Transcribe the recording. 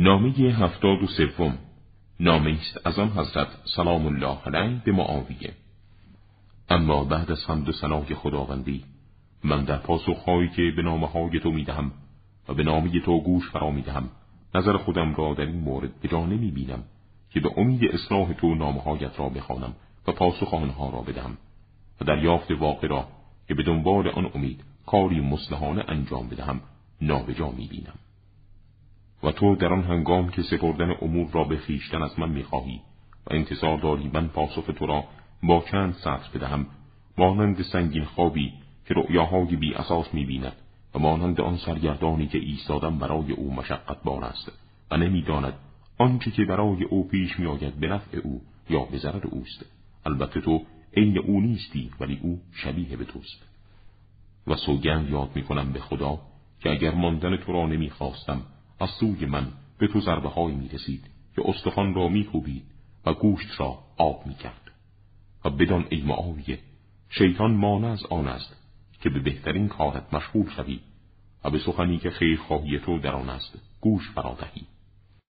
نامه هفتاد و سوم نامه است از آن حضرت سلام الله علیه به معاویه اما بعد از حمد و ثنای خداوندی من در پاسخهایی که به نامه های تو می‌دهم و به نامه تو گوش فرا می‌دهم نظر خودم را در این مورد به جا نمی بینم که به امید اصلاح تو نامه هایت را بخوانم و پاسخ آنها را بدهم و در یافت واقع را که به دنبال آن امید کاری مصلحانه انجام بدهم نابجا می بینم. و تو در آن هنگام که سپردن امور را به خیشتن از من می‌خواهی و انتظار داری من پاسخ تو را با چند سطر بدهم مانند سنگین خوابی که رؤیاهای بی اساس می‌بیند و مانند آن سرگردانی که ایستادن برای او مشقت بار است و نمی‌داند آنچه که برای او پیش میآید به نفع او یا به ضرر اوست. البته تو عین او نیستی ولی او شبیه به توست. و سوگند یاد می‌کنم به خدا که اگر ماندن تو را نمی‌خواستم از سوی من به تو ضربه های می رسید که استخوان را می خوبید و گوشت را آب می کرد و بدان ای معاویه شیطان مانع از آن است که به بهترین کارت مشغول شوی و به سخنی که خیرخواهی تو در آن است گوش فرا دهی.